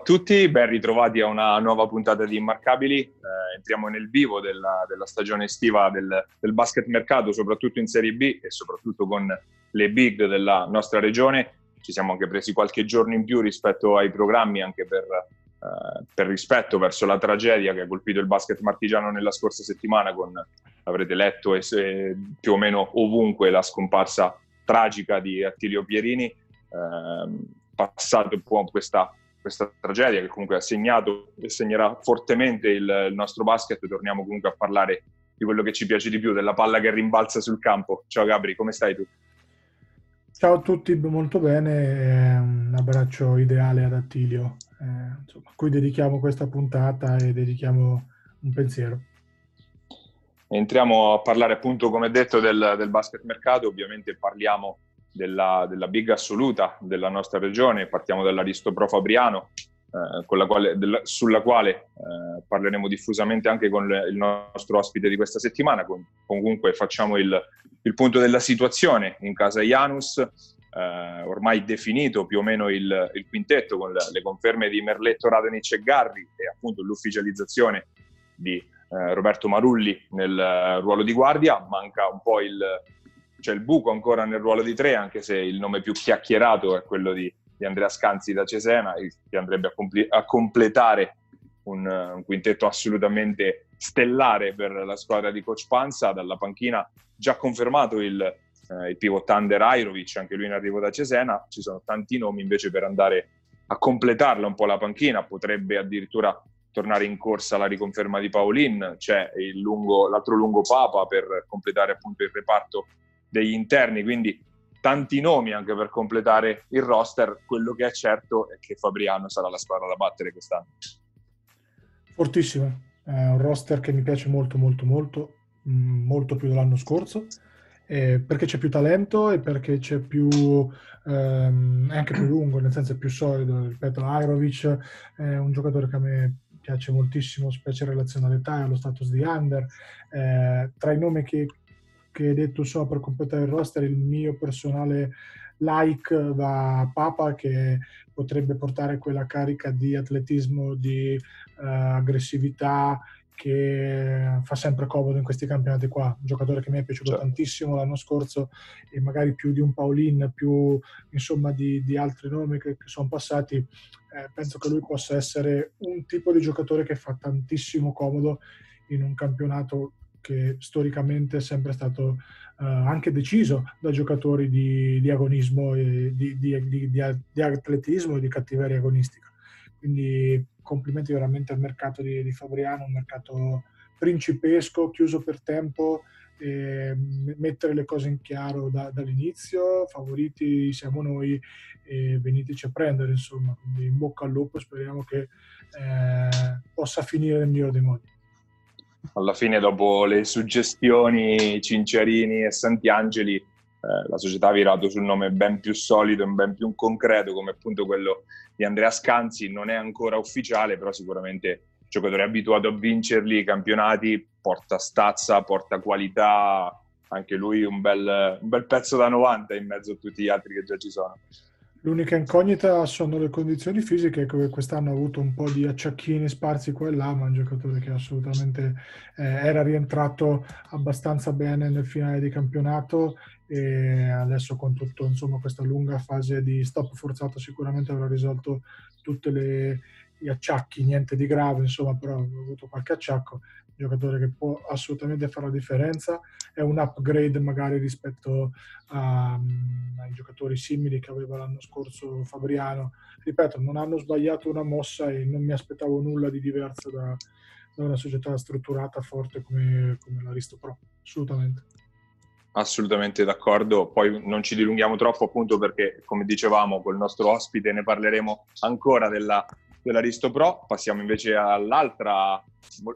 A tutti, ben ritrovati a una nuova puntata di Immarcabili. Eh, entriamo nel vivo della, della stagione estiva del, del, basket mercato, soprattutto in Serie B e soprattutto con le big della nostra regione. Ci siamo anche presi qualche giorno in più rispetto ai programmi, anche per, eh, per rispetto verso la tragedia che ha colpito il basket martigiano nella scorsa settimana, con avrete letto e più o meno ovunque la scomparsa tragica di Attilio Pierini. Eh, passato un po' questa questa tragedia che comunque ha segnato e segnerà fortemente il, il, nostro basket. Torniamo comunque a parlare di quello che ci piace di più, della palla che rimbalza sul campo. Ciao Gabri, come stai tu? Ciao a tutti, molto bene, un abbraccio ideale ad Attilio, eh, insomma, a cui dedichiamo questa puntata e dedichiamo un pensiero. Entriamo a parlare appunto, come detto, del, del basket mercato, ovviamente parliamo della, della, big assoluta della nostra regione, partiamo dall'Aristo Pro Fabriano, eh, quale, del, sulla quale eh, parleremo diffusamente anche con le, il nostro ospite di questa settimana, con, comunque facciamo il, il, punto della situazione in casa Janus, eh, ormai definito più o meno il, il quintetto con le, le, conferme di Merletto, Radenic e Garri e appunto l'ufficializzazione di eh, Roberto Marulli nel eh, ruolo di guardia, manca un po' il c'è il buco ancora nel ruolo di tre, anche se il nome più chiacchierato è quello di, di Andrea Scanzi da Cesena, che andrebbe a, compl- a completare un, un, quintetto assolutamente stellare per la squadra di Coach Panza. Dalla panchina già confermato il, eh, il pivot Under Airovic, anche lui in arrivo da Cesena. Ci sono tanti nomi invece per andare a completarla un po' la panchina, potrebbe addirittura tornare in corsa la riconferma di Paolin, c'è lungo, l'altro lungo Papa per completare appunto il reparto degli interni, quindi tanti nomi anche per completare il roster. Quello che è certo è che Fabriano sarà la squadra da battere quest'anno. Fortissimo, è un roster che mi piace molto molto molto, mm, molto più dell'anno scorso. Eh, perché c'è più talento e perché c'è più ehm, è anche più lungo, nel senso è più solido. Ripeto, Airovic è un giocatore che a me piace moltissimo, specie in relazione all'età e allo status di under. Eh, tra i nomi che che hai detto so per completare il roster, il mio personale like va a Papa che potrebbe portare quella carica di atletismo, di uh, aggressività che fa sempre comodo in questi campionati qua. Un giocatore che mi è piaciuto certo. tantissimo l'anno scorso e magari più di un Paulin, più insomma di, di altri nomi che, che sono passati. Eh, penso che lui possa essere un tipo di giocatore che fa tantissimo comodo in un campionato che storicamente è sempre stato uh, anche deciso da giocatori di, di agonismo, e di, di, di, atletismo e di cattiveria agonistica. Quindi complimenti veramente al mercato di, Fabriano, un mercato principesco, chiuso per tempo, eh, mettere le cose in chiaro da, dall'inizio, favoriti siamo noi e veniteci a prendere, insomma, quindi in bocca al lupo, speriamo che eh, possa finire nel migliore dei modi alla fine dopo le suggestioni Cinciarini e Santiangeli eh, la società ha virato sul nome ben più solido e ben più concreto come appunto quello di Andrea Scanzi non è ancora ufficiale però sicuramente giocatore abituato a vincerli. I campionati porta stazza, porta qualità. Anche lui un bel, un bel pezzo da 90 in mezzo a tutti gli altri che già ci sono L'unica incognita sono le condizioni fisiche, che quest'anno ha avuto un po' di acciacchini sparsi qua e là, ma è un giocatore che assolutamente eh, era rientrato abbastanza bene nel finale di campionato e adesso con tutta questa lunga fase di stop forzato sicuramente avrà risolto tutti gli acciacchi, niente di grave, insomma, però ha avuto qualche acciacco giocatore che può assolutamente fare la differenza, è un upgrade magari rispetto a, mm, ai giocatori simili che aveva l'anno scorso Fabriano. Ripeto, non hanno sbagliato una mossa e non mi aspettavo nulla di diverso da, da una società strutturata forte come, come l'Aristo Pro, assolutamente. Assolutamente d'accordo, poi non ci dilunghiamo troppo appunto perché come dicevamo col nostro ospite ne parleremo ancora della dell'Aristo Pro. Passiamo invece all'altra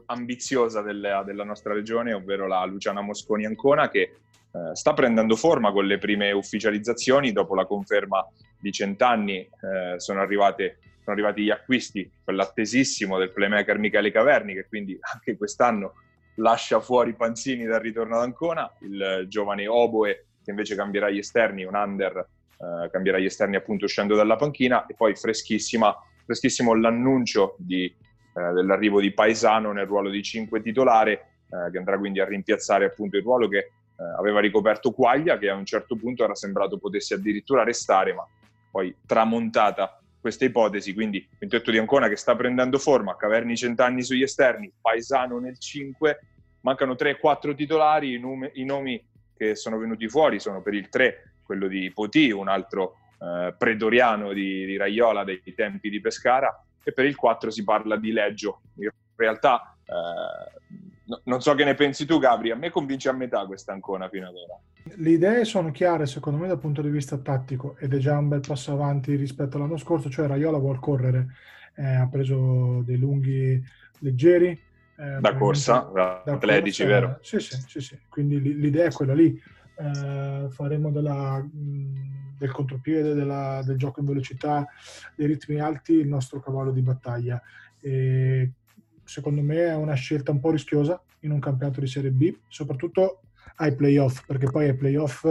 ambiziosa della, della nostra regione, ovvero la Luciana Mosconi Ancona, che eh, sta prendendo forma con le prime ufficializzazioni. Dopo la conferma di cent'anni eh, sono, arrivate, sono arrivati gli acquisti, quell'attesissimo del playmaker Michele Caverni, che quindi anche quest'anno lascia fuori Panzini dal ritorno ad Ancona, il giovane Oboe che invece cambierà gli esterni, un under eh, cambierà gli esterni appunto uscendo dalla panchina e poi freschissima freschissimo l'annuncio di, eh, dell'arrivo di Paesano nel ruolo di 5 titolare, eh, che andrà quindi a rimpiazzare appunto il ruolo che eh, aveva ricoperto Quaglia, che a un certo punto era sembrato potesse addirittura restare, ma poi tramontata questa ipotesi, quindi quintetto di Ancona che sta prendendo forma, Caverni cent'anni sugli esterni, Paesano nel 5, mancano 3-4 titolari, i, numi, i, nomi che sono venuti fuori sono per il 3 quello di Poti, un altro eh, predoriano di, di, Raiola dei tempi di Pescara, e per il 4 si parla di Leggio. In realtà eh, no, non so che ne pensi tu Gabri, a me convince a metà questa Ancona fino ad ora. Le idee sono chiare secondo me dal punto di vista tattico ed è già un bel passo avanti rispetto all'anno scorso, cioè Raiola vuol correre, eh, ha preso dei lunghi leggeri. Eh, da corsa, da atletici, corsa, vero? Sì, sì, sì, sì, quindi l'idea è quella lì. Eh, faremo della, del contropiede, della, del gioco in velocità, dei ritmi alti il nostro cavallo di battaglia. E secondo me è una scelta un po' rischiosa in un campionato di Serie B, soprattutto ai playoff, perché poi ai playoff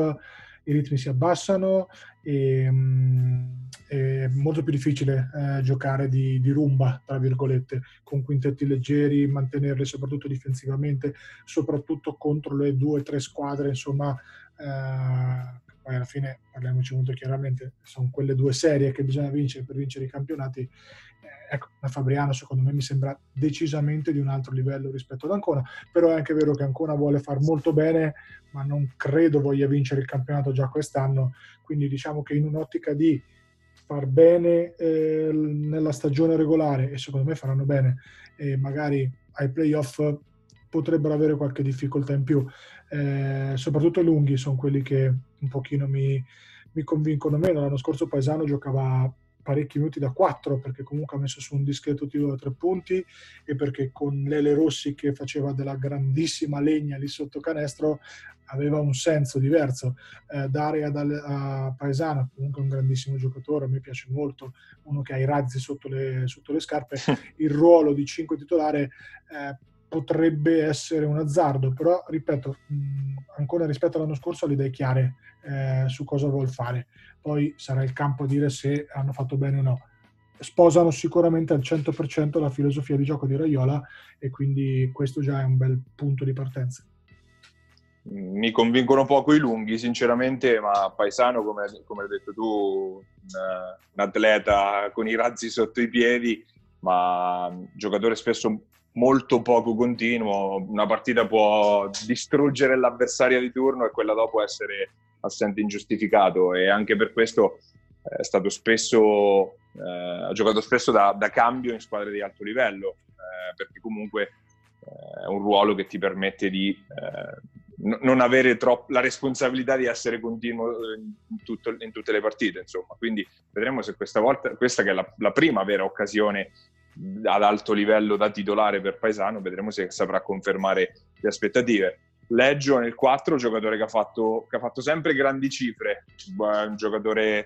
i ritmi si abbassano e um, è molto più difficile eh, giocare di, di, rumba, tra virgolette, con quintetti leggeri, mantenerli soprattutto difensivamente, soprattutto contro le due o tre squadre, insomma, eh, poi alla fine parliamoci molto chiaramente, sono quelle due serie che bisogna vincere per vincere i campionati. Eh, ecco, la Fabriano secondo me mi sembra decisamente di un altro livello rispetto ad Ancona, però è anche vero che Ancona vuole far molto bene, ma non credo voglia vincere il campionato già quest'anno, quindi diciamo che in un'ottica di far bene eh, nella stagione regolare e secondo me faranno bene e magari ai playoff potrebbero avere qualche difficoltà in più. Eh, soprattutto lunghi sono quelli che un pochino mi, mi convincono meno. L'anno scorso Paesano giocava parecchi minuti da 4 perché comunque ha messo su un discreto tiro da tre punti e perché con Lele Rossi che faceva della grandissima legna lì sotto canestro aveva un senso diverso. Eh, dare a Paesano, comunque un grandissimo giocatore, a me piace molto, uno che ha i razzi sotto le, sotto le scarpe, il ruolo di 5 titolare eh, potrebbe essere un azzardo, però ripeto, mh, ancora rispetto all'anno scorso ho le idee chiare eh, su cosa vuol fare. Poi sarà il campo a dire se hanno fatto bene o no. Sposano sicuramente al 100% la filosofia di gioco di Raiola e quindi questo già è un bel punto di partenza. Mi convincono poco i lunghi, sinceramente, ma Paesano, come, come hai detto tu, un, un atleta con i razzi sotto i piedi, ma un giocatore spesso molto poco continuo, una partita può distruggere l'avversario di turno e quella dopo essere assente ingiustificato e anche per questo eh, è stato spesso, eh, ha giocato spesso da, da, cambio in squadre di alto livello, eh, perché comunque eh, è un ruolo che ti permette di eh, non avere troppo la responsabilità di essere continuo in, tutto, in, tutte le partite, insomma. Quindi vedremo se questa volta, questa che è la, la prima vera occasione ad alto livello da titolare per Paesano, vedremo se saprà confermare le aspettative. Leggio nel 4, giocatore che ha fatto, che ha fatto sempre grandi cifre, un giocatore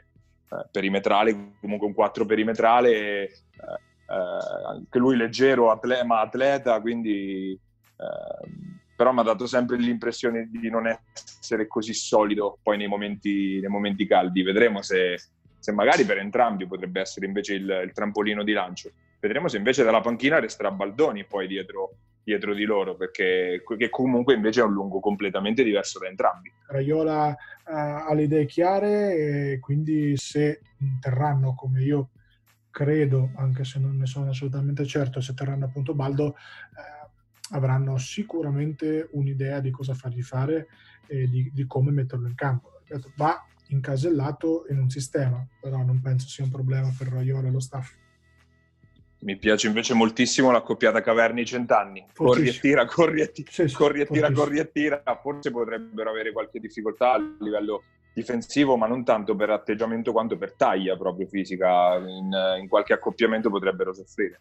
eh, perimetrale, comunque un 4 perimetrale, eh, eh, anche lui leggero, atleta, ma atleta, quindi eh, però mi ha dato sempre l'impressione di non essere così solido poi nei momenti, nei momenti caldi. Vedremo se, se magari per entrambi potrebbe essere invece il, il trampolino di lancio. Vedremo se invece dalla panchina resterà Baldoni poi dietro, dietro di loro, perché che comunque invece è un lungo completamente diverso da entrambi. Raiola uh, ha le idee chiare e quindi se terranno come io credo, anche se non ne sono assolutamente certo, se terranno appunto Baldo, eh, avranno sicuramente un'idea di cosa fargli fare e di, di come metterlo in campo. Va incasellato in un sistema, però non penso sia un problema per Raiola e lo staff. Mi piace invece moltissimo la coppiata Caverni Cent'anni. Corri e tira, corri e tira, sì, sì, corri e tira, corri e tira. Forse potrebbero avere qualche difficoltà a livello difensivo, ma non tanto per atteggiamento quanto per taglia proprio fisica. In, in qualche accoppiamento potrebbero soffrire.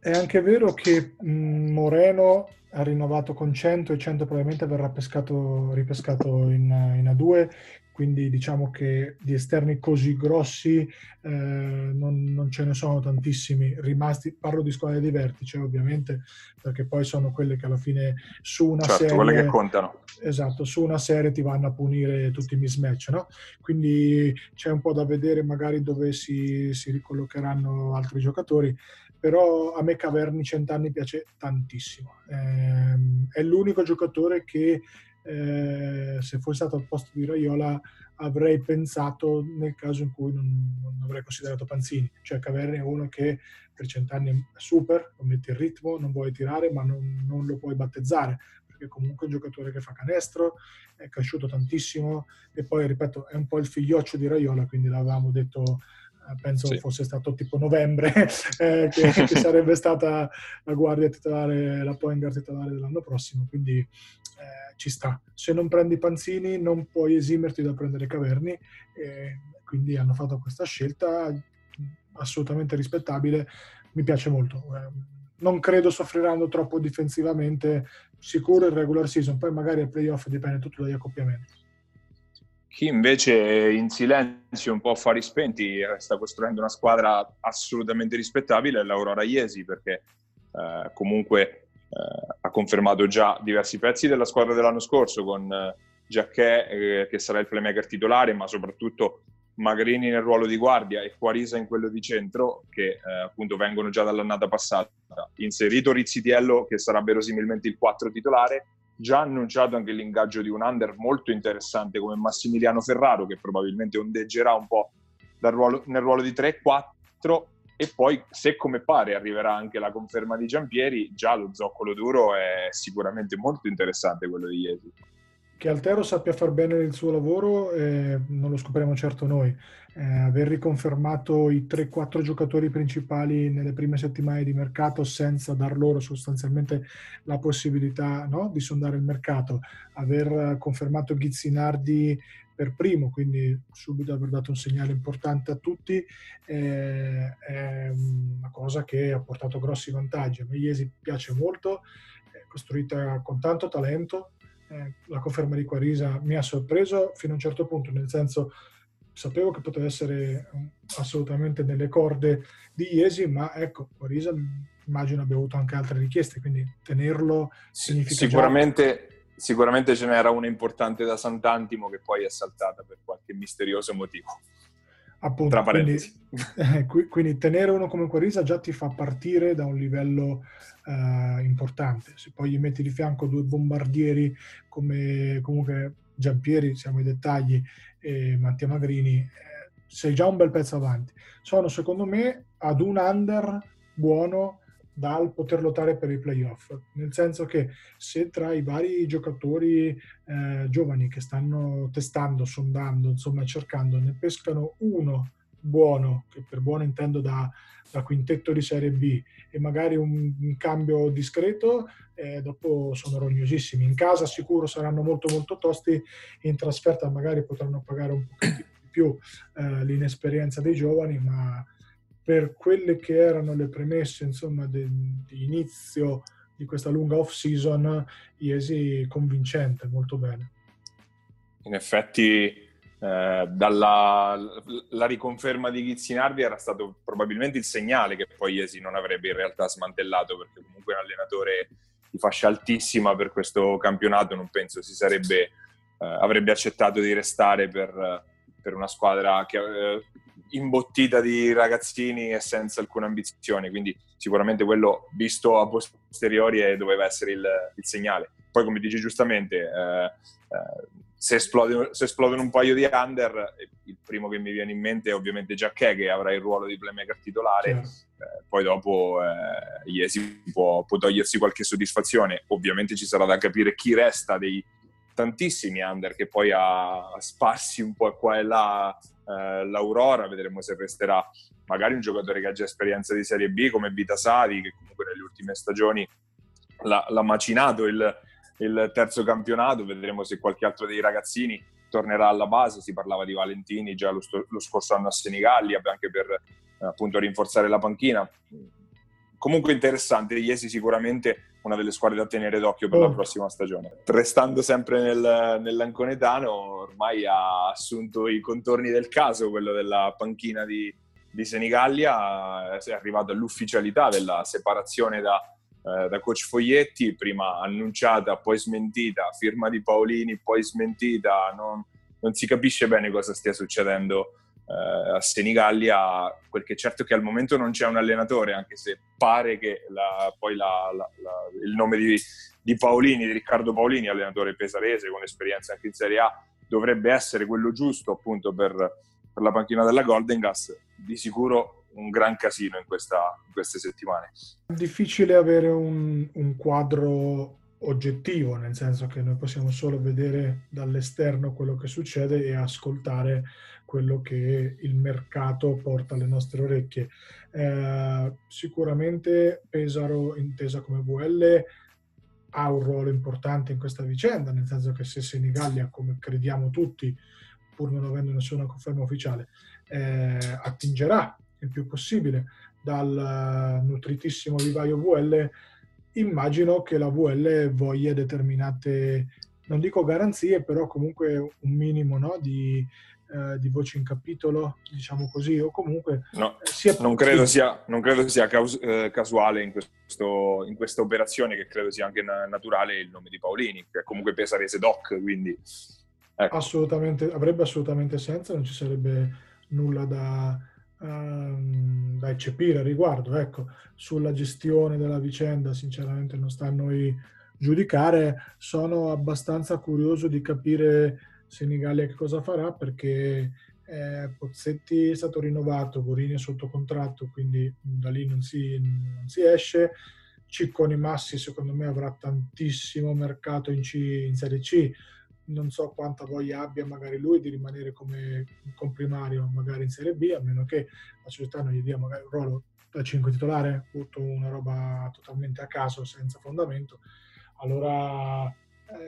È anche vero che Moreno ha rinnovato con 100 e 100 probabilmente verrà pescato, ripescato in, in A2, quindi diciamo che di esterni così grossi eh, non, non, ce ne sono tantissimi rimasti, parlo di squadre di vertice ovviamente, perché poi sono quelle che alla fine su una certo, serie... quelle che contano. Esatto, su una serie ti vanno a punire tutti i mismatch, no? Quindi c'è un po' da vedere magari dove si, si ricollocheranno altri giocatori, però a me Caverni Centanni piace tantissimo. Eh, è l'unico giocatore che eh, se fosse stato al posto di Raiola avrei pensato nel caso in cui non, non avrei considerato Panzini, cioè Caverni è uno che per cent'anni è super, non mette il ritmo, non vuoi tirare ma non, non lo puoi battezzare, perché comunque è un giocatore che fa canestro, è cresciuto tantissimo e poi, ripeto, è un po' il figlioccio di Raiola, quindi l'avevamo detto penso sì. fosse stato tipo novembre, eh, che, che, sarebbe stata la guardia titolare, la point guard titolare dell'anno prossimo, quindi eh, ci sta. Se non prendi Panzini non puoi esimerti da prendere Caverni, eh, quindi hanno fatto questa scelta assolutamente rispettabile, mi piace molto. Eh, non credo soffriranno troppo difensivamente, sicuro il regular season, poi magari il playoff dipende tutto dagli accoppiamenti. Chi invece in silenzio, un po' affari spenti, eh, sta costruendo una squadra assolutamente rispettabile è l'Aurora Iesi, perché eh, comunque eh, ha confermato già diversi pezzi della squadra dell'anno scorso, con eh, Giacchè eh, che sarà il playmaker titolare, ma soprattutto Magrini nel ruolo di guardia e Quarisa in quello di centro, che eh, appunto vengono già dall'annata passata. Inserito Rizzitiello, che sarà verosimilmente il 4 titolare, già annunciato anche l'ingaggio di un under molto interessante come Massimiliano Ferraro, che probabilmente ondeggerà un po' ruolo, nel ruolo di 3-4 e poi se come pare arriverà anche la conferma di Giampieri, già lo zoccolo duro è sicuramente molto interessante quello di Iesi. Che Altero sappia far bene il suo lavoro eh, non lo scopriremo certo noi. Eh, aver riconfermato i 3-4 giocatori principali nelle prime settimane di mercato senza dar loro sostanzialmente la possibilità no, di sondare il mercato, aver confermato Ghizzinardi per primo, quindi subito aver dato un segnale importante a tutti, eh, è una cosa che ha portato grossi vantaggi. A me piace molto, è costruita con tanto talento, eh, la conferma di Quarisa mi ha sorpreso fino a un certo punto, nel senso sapevo che poteva essere mm, assolutamente nelle corde di Iesi, ma ecco, Quarisa immagino abbia avuto anche altre richieste, quindi tenerlo significa sicuramente, già... sicuramente ce n'era una importante da Sant'Antimo che poi è saltata per qualche misterioso motivo. Appunto, Tra parentesi. Quindi, eh, quindi tenere uno come Quarisa già ti fa partire da un livello uh, importante. Se poi gli metti di fianco due bombardieri come comunque Giampieri, siamo ai dettagli, e Mattia Magrini, eh, sei già un bel pezzo avanti. Sono secondo me ad un under buono dal poter lottare per i playoff, nel senso che se tra i vari giocatori eh, giovani che stanno testando, sondando, insomma cercando, ne pescano uno buono, che per buono intendo da, da quintetto di Serie B, e magari un, un cambio discreto, eh, dopo sono rognosissimi. In casa sicuro saranno molto molto tosti, in trasferta magari potranno pagare un po' di più eh, l'inesperienza dei giovani, ma per quelle che erano le premesse insomma, de, di inizio di questa lunga off-season, Iesi convincente, molto bene. In effetti eh, dalla la riconferma di Ghizzinardi era stato probabilmente il segnale che poi Iesi non avrebbe in realtà smantellato perché comunque un allenatore di fascia altissima per questo campionato non penso si sarebbe eh, avrebbe accettato di restare per, per una squadra che, eh, imbottita di ragazzini e senza alcuna ambizione. Quindi sicuramente quello visto a posteriori doveva essere il, il segnale. Poi come dici giustamente eh, eh, se, esplode, se, esplodono un paio di under, il primo che mi viene in mente è ovviamente Giacchè che avrà il ruolo di playmaker titolare, eh, poi dopo eh, Iesi può, può, togliersi qualche soddisfazione, ovviamente ci sarà da capire chi resta dei tantissimi under che poi ha sparsi un po' qua e là eh, l'Aurora, vedremo se resterà magari un giocatore che ha già esperienza di Serie B come Vita Savi che comunque nelle ultime stagioni l'ha, l'ha macinato il il terzo campionato, vedremo se qualche altro dei ragazzini tornerà alla base, si parlava di Valentini già lo, sto, lo scorso anno a Senigalli, anche per eh, appunto rinforzare la panchina. Comunque interessante, Iesi sicuramente una delle squadre da tenere d'occhio per oh. la prossima stagione. Restando sempre nel, nell'Anconetano, ormai ha assunto i contorni del caso, quello della panchina di, di Senigallia, è arrivato all'ufficialità della separazione da, eh, da coach Foglietti, prima annunciata, poi smentita, firma di Paolini, poi smentita, non, non si capisce bene cosa stia succedendo eh, a Senigallia, quel che è certo che al momento non c'è un allenatore, anche se pare che la, poi la, la, il nome di, di, Paolini, di Riccardo Paolini, allenatore pesarese con esperienza anche in Serie A, dovrebbe essere quello giusto appunto per, per la panchina della Golden Gas. Di sicuro un gran casino in, questa, in queste settimane. È difficile avere un, un quadro oggettivo, nel senso che noi possiamo solo vedere dall'esterno quello che succede e ascoltare quello che il mercato porta alle nostre orecchie. Eh, sicuramente Pesaro, intesa come VL, ha un ruolo importante in questa vicenda, nel senso che se Senigallia, come crediamo tutti, pur non avendo nessuna conferma ufficiale, eh, attingerà il più possibile dal nutritissimo vivaio VL, immagino che la VL voglia determinate, non dico garanzie, però comunque un minimo no, di, eh, di voce in capitolo, diciamo così, o comunque... No, sia non, credo sia, non credo sia caus- eh, casuale in, questo, in, questa operazione, che credo sia anche na- naturale il nome di Paolini, che comunque pesarese doc, quindi... Ecco. Assolutamente, avrebbe assolutamente senso, non ci sarebbe nulla da, um, da eccepire a riguardo. Ecco, sulla gestione della vicenda, sinceramente non sta a noi giudicare. Sono abbastanza curioso di capire Senigallia che cosa farà perché eh, Pozzetti è stato rinnovato, Borini è sotto contratto, quindi da lì non si, non si esce. Cicconi Massi secondo me avrà tantissimo mercato in, C, in Serie C non so quanta voglia abbia magari lui di rimanere come comprimario magari in Serie B, a meno che la società non gli dia magari un ruolo da 5 titolare, butto una roba totalmente a caso, senza fondamento, allora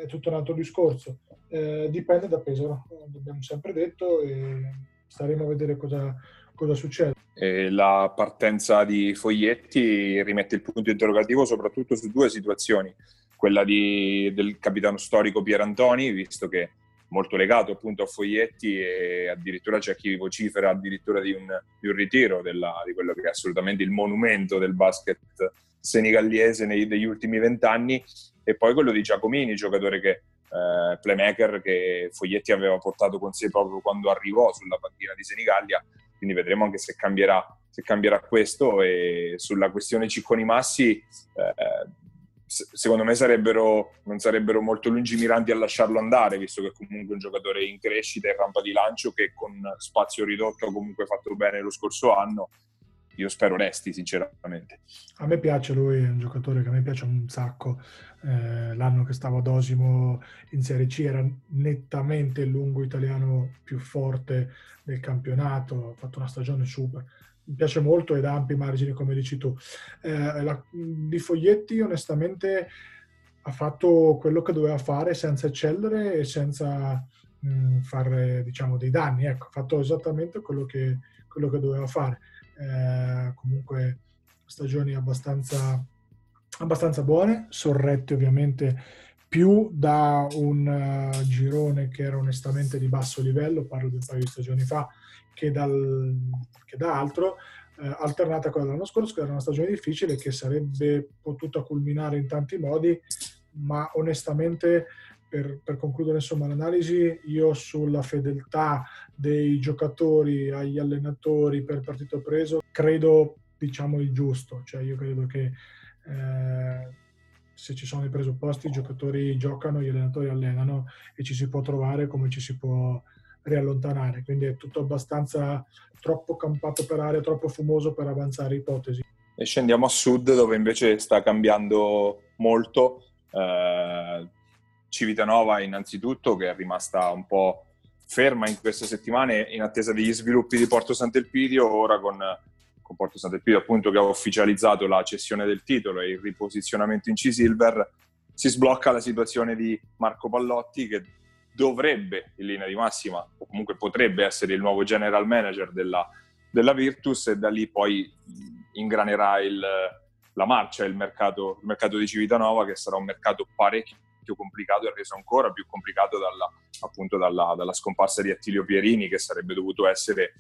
è tutto un altro discorso. Eh, dipende da Pesaro, l'abbiamo sempre detto e staremo a vedere cosa, cosa succede. E la partenza di Foglietti rimette il punto interrogativo soprattutto su due situazioni quella di, del capitano storico Pierantoni, visto che molto legato appunto a Foglietti e addirittura c'è chi vocifera addirittura di un, di un ritiro della, di quello che è assolutamente il monumento del basket senegallese nei, negli ultimi vent'anni. E poi quello di Giacomini, giocatore che eh, playmaker che Foglietti aveva portato con sé proprio quando arrivò sulla panchina di Senigallia, quindi vedremo anche se cambierà, se cambierà questo e sulla questione Cicconi Massi eh, secondo me sarebbero, non sarebbero molto lungimiranti a lasciarlo andare, visto che comunque è un giocatore in crescita e rampa di lancio che con spazio ridotto ha comunque fatto bene lo scorso anno. Io spero resti, sinceramente. A me piace lui, è un giocatore che a me piace un sacco. Eh, l'anno che stavo ad Osimo in Serie C era nettamente il lungo italiano più forte del campionato, ha fatto una stagione super mi piace molto ed ha ampi margini, come dici tu. Eh, la, di Foglietti, onestamente, ha fatto quello che doveva fare senza eccellere e senza mh, fare, diciamo, dei danni. Ecco, ha fatto esattamente quello che, quello che doveva fare. Eh, comunque, stagioni abbastanza, abbastanza buone, sorrette ovviamente più da un uh, girone che era onestamente di basso livello, parlo di un paio di stagioni fa, che, dal, che da altro, eh, alternata a quella dell'anno scorso, che era una stagione difficile che sarebbe potuta culminare in tanti modi, ma onestamente per, per, concludere insomma l'analisi, io sulla fedeltà dei giocatori agli allenatori per partito preso credo diciamo il giusto, cioè io credo che eh, se ci sono i presupposti i giocatori giocano, gli allenatori allenano e ci si può trovare come ci si può riallontanare. Quindi è tutto abbastanza troppo campato per aria, troppo fumoso per avanzare ipotesi. E scendiamo a sud dove invece sta cambiando molto. Eh, Civitanova innanzitutto che è rimasta un po' ferma in queste settimane in attesa degli sviluppi di Porto Sant'Elpidio, ora con, con Porto Sant'Elpidio appunto che ha ufficializzato la cessione del titolo e il riposizionamento in C-Silver, si sblocca la situazione di Marco Pallotti che dovrebbe in linea di massima o comunque potrebbe essere il nuovo general manager della, della Virtus e da lì poi ingranerà il, la marcia il mercato, il mercato di Civitanova, che sarà un mercato parecchio complicato e reso ancora più complicato dalla, appunto dalla, dalla scomparsa di Attilio Pierini, che sarebbe dovuto essere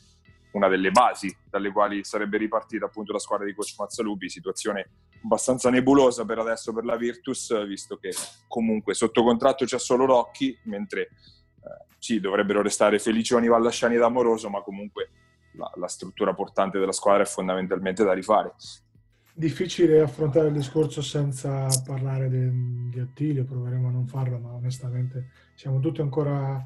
una delle basi dalle quali sarebbe ripartita appunto la squadra di coach Mazzalupi, situazione abbastanza nebulosa per adesso per la Virtus, visto che comunque sotto contratto c'è solo Rocchi, mentre eh, sì, dovrebbero restare Felicioni, Vallasciani ed Amoroso, ma comunque la, la, struttura portante della squadra è fondamentalmente da rifare. Difficile affrontare il discorso senza parlare di, di Attilio, proveremo a non farlo, ma onestamente siamo tutti ancora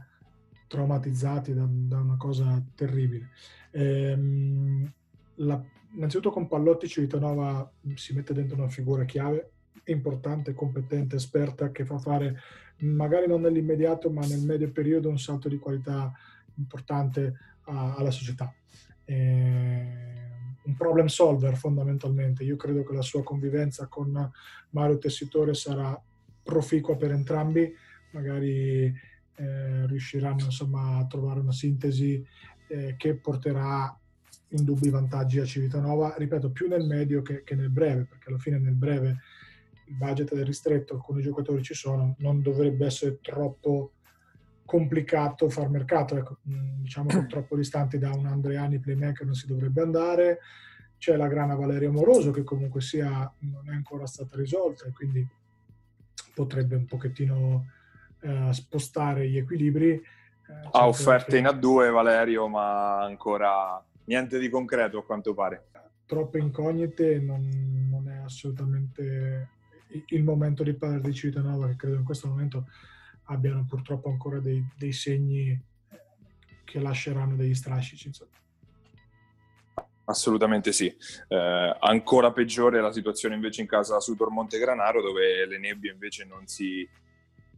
traumatizzati da, da una cosa terribile. Ehm, la, innanzitutto con Pallotti Civitanova si mette dentro una figura chiave, importante, competente, esperta, che fa fare magari non nell'immediato ma nel medio periodo un salto di qualità importante a, alla società. Eh, un problem solver fondamentalmente. Io credo che la sua convivenza con Mario Tessitore sarà proficua per entrambi, magari eh, riusciranno insomma, a trovare una sintesi eh, che porterà indubbi vantaggi a Civitanova, ripeto, più nel medio che, che, nel breve, perché alla fine nel breve il budget è ristretto, alcuni giocatori ci sono, non dovrebbe essere troppo complicato far mercato, ecco, mm, diciamo che troppo distanti da un Andreani playmaker non si dovrebbe andare, c'è la grana Valeria Moroso che comunque sia non è ancora stata risolta e quindi potrebbe un pochettino eh, spostare gli equilibri. Eh, ha offerte che... in A2 Valerio, ma ancora niente di concreto a quanto pare. Troppe incognite, non, non è assolutamente il momento di parlare di Civitanova, che credo in questo momento abbiano purtroppo ancora dei, dei segni eh, che lasceranno degli strascici. Insomma. Assolutamente sì. Eh, ancora peggiore la situazione invece in casa Sutor Montegranaro, dove le nebbie invece non si,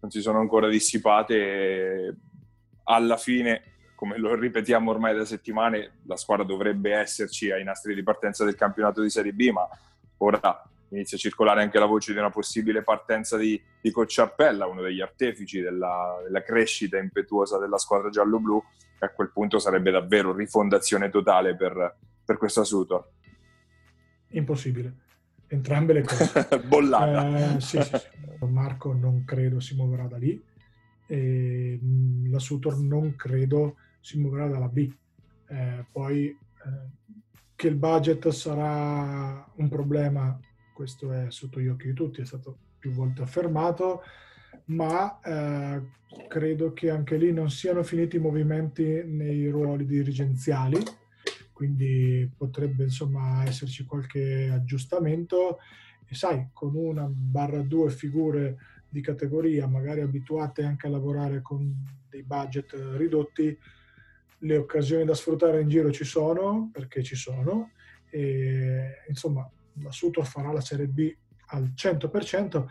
non si sono ancora dissipate. Alla fine, come lo ripetiamo ormai da settimane, la squadra dovrebbe esserci ai nastri di partenza del campionato di Serie B, ma ora inizia a circolare anche la voce di una possibile partenza di, di Cocciarpella, uno degli artefici della, della crescita impetuosa della squadra giallo-blu, e a quel punto sarebbe davvero rifondazione totale per, per questo Sutor. Impossibile entrambe le cose. Bollata. Eh, sì, sì, sì. Marco non credo si muoverà da lì, e mm, la Sutor non credo si muoverà dalla B. Eh, poi eh, che il budget sarà un problema, questo è sotto gli occhi di tutti, è stato più volte affermato, ma eh, credo che anche lì non siano finiti i movimenti nei ruoli dirigenziali quindi potrebbe insomma esserci qualche aggiustamento. E sai con una barra due figure di categoria magari abituate anche a lavorare con dei budget ridotti le occasioni da sfruttare in giro ci sono perché ci sono e insomma la Sutor farà la Serie B al 100%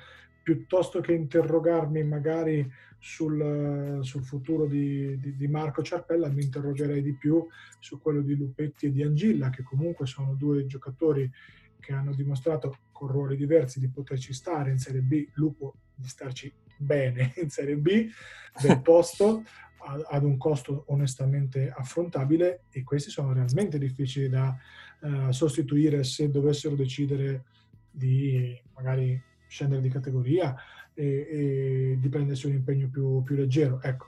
piuttosto che interrogarmi magari sul, sul futuro di, di, di, Marco Ciarpella, mi interrogerei di più su quello di Lupetti e di Angilla, che comunque sono due giocatori che hanno dimostrato con ruoli diversi di poterci stare in Serie B, Lupo di starci bene in Serie B del posto ad un costo onestamente affrontabile e questi sono realmente difficili da uh, sostituire se dovessero decidere di magari scendere di categoria e, e di prendersi un impegno più, più, leggero. Ecco.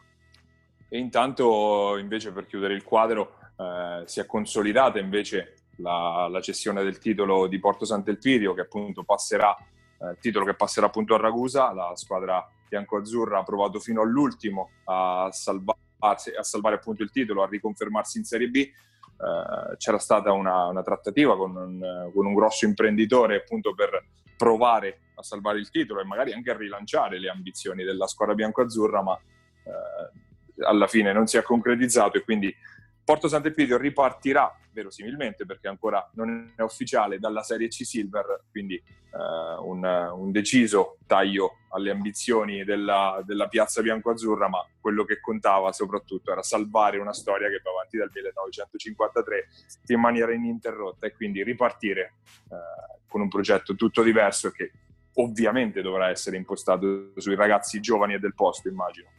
E intanto, invece, per chiudere il quadro, eh, si è consolidata invece la, la, cessione del titolo di Porto Sant'Elpidio, che appunto passerà, eh, titolo che passerà appunto a Ragusa. La squadra bianco-azzurra ha provato fino all'ultimo a, salvarsi, a salvare appunto il titolo, a riconfermarsi in Serie B. Uh, c'era stata una, una trattativa con un, con un, grosso imprenditore appunto per provare a salvare il titolo e magari anche a rilanciare le ambizioni della squadra bianco-azzurra, ma eh, alla fine non si è concretizzato e quindi Porto Sant'Epidio ripartirà verosimilmente perché ancora non è ufficiale dalla Serie C Silver, quindi eh, un, un, deciso taglio alle ambizioni della, della piazza bianco-azzurra, ma quello che contava soprattutto era salvare una storia che va avanti dal 1953 in maniera ininterrotta e quindi ripartire eh, con un progetto tutto diverso che ovviamente dovrà essere impostato sui ragazzi giovani e del posto, immagino.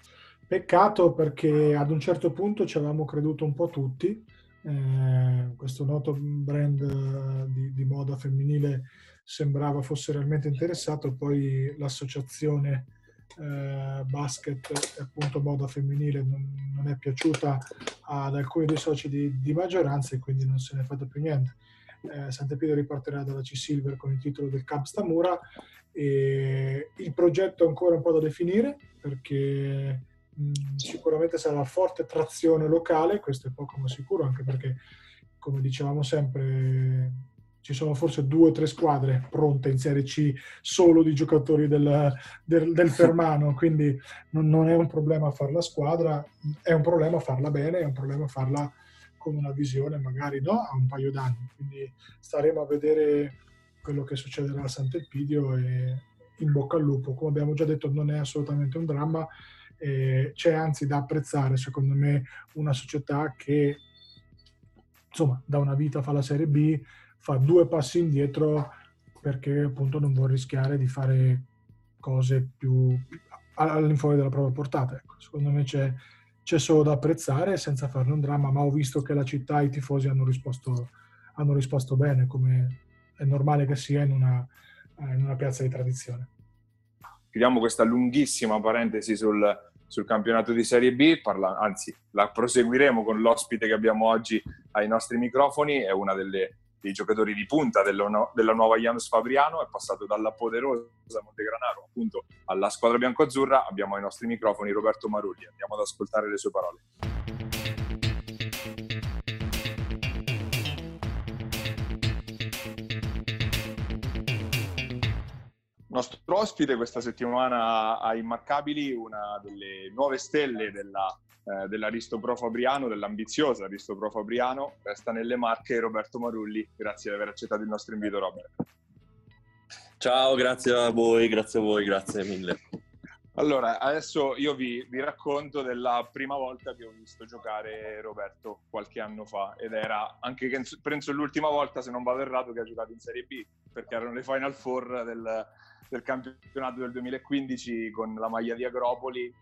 Peccato perché ad un certo punto ci avevamo creduto un po' tutti, eh, questo noto brand di, di, moda femminile sembrava fosse realmente interessato, poi l'associazione eh, basket e appunto moda femminile non, non, è piaciuta ad alcuni dei soci di, di maggioranza e quindi non se ne è fatto più niente. Eh, Sant'Epido ripartirà dalla C-Silver con il titolo del Camp Stamura e il progetto è ancora un po' da definire perché mh, sicuramente sarà forte trazione locale, questo è poco ma sicuro anche perché come dicevamo sempre ci sono forse due o tre squadre pronte in Serie C solo di giocatori del, del, del Fermano, quindi non, non, è un problema fare la squadra, è un problema farla bene, è un problema farla con una visione magari no, a un paio d'anni. Quindi staremo a vedere quello che succederà a Sant'Elpidio e in bocca al lupo. Come abbiamo già detto non è assolutamente un dramma, eh, c'è anzi da apprezzare secondo me una società che insomma da una vita fa la Serie B, fa due passi indietro perché appunto non vuole rischiare di fare cose più all'infuori della propria portata. Ecco, secondo me c'è, c'è, solo da apprezzare senza farne un dramma, ma ho visto che la città e i tifosi hanno risposto, hanno risposto bene, come è normale che sia in una, in una piazza di tradizione. Chiudiamo questa lunghissima parentesi sul, sul campionato di Serie B, parla, anzi la proseguiremo con l'ospite che abbiamo oggi ai nostri microfoni, è delle dei giocatori di punta della, della nuova Janus Fabriano, è passato dalla poderosa Montegranaro appunto alla squadra bianco-azzurra, abbiamo ai nostri microfoni Roberto Marulli, andiamo ad ascoltare le sue parole. Nostro ospite questa settimana a Immarcabili, una delle nuove stelle della eh, dell'Aristo Pro Fabriano, dell'ambiziosa Aristo Pro Fabriano, resta nelle Marche Roberto Marulli. Grazie di aver accettato il nostro invito, Robert. Ciao, grazie a voi, grazie a voi, grazie mille. Allora, adesso io vi, vi, racconto della prima volta che ho visto giocare Roberto qualche anno fa ed era anche che penso l'ultima volta, se non vado errato, che ha giocato in Serie B perché erano le Final Four del, del campionato del 2015 con la maglia di Agropoli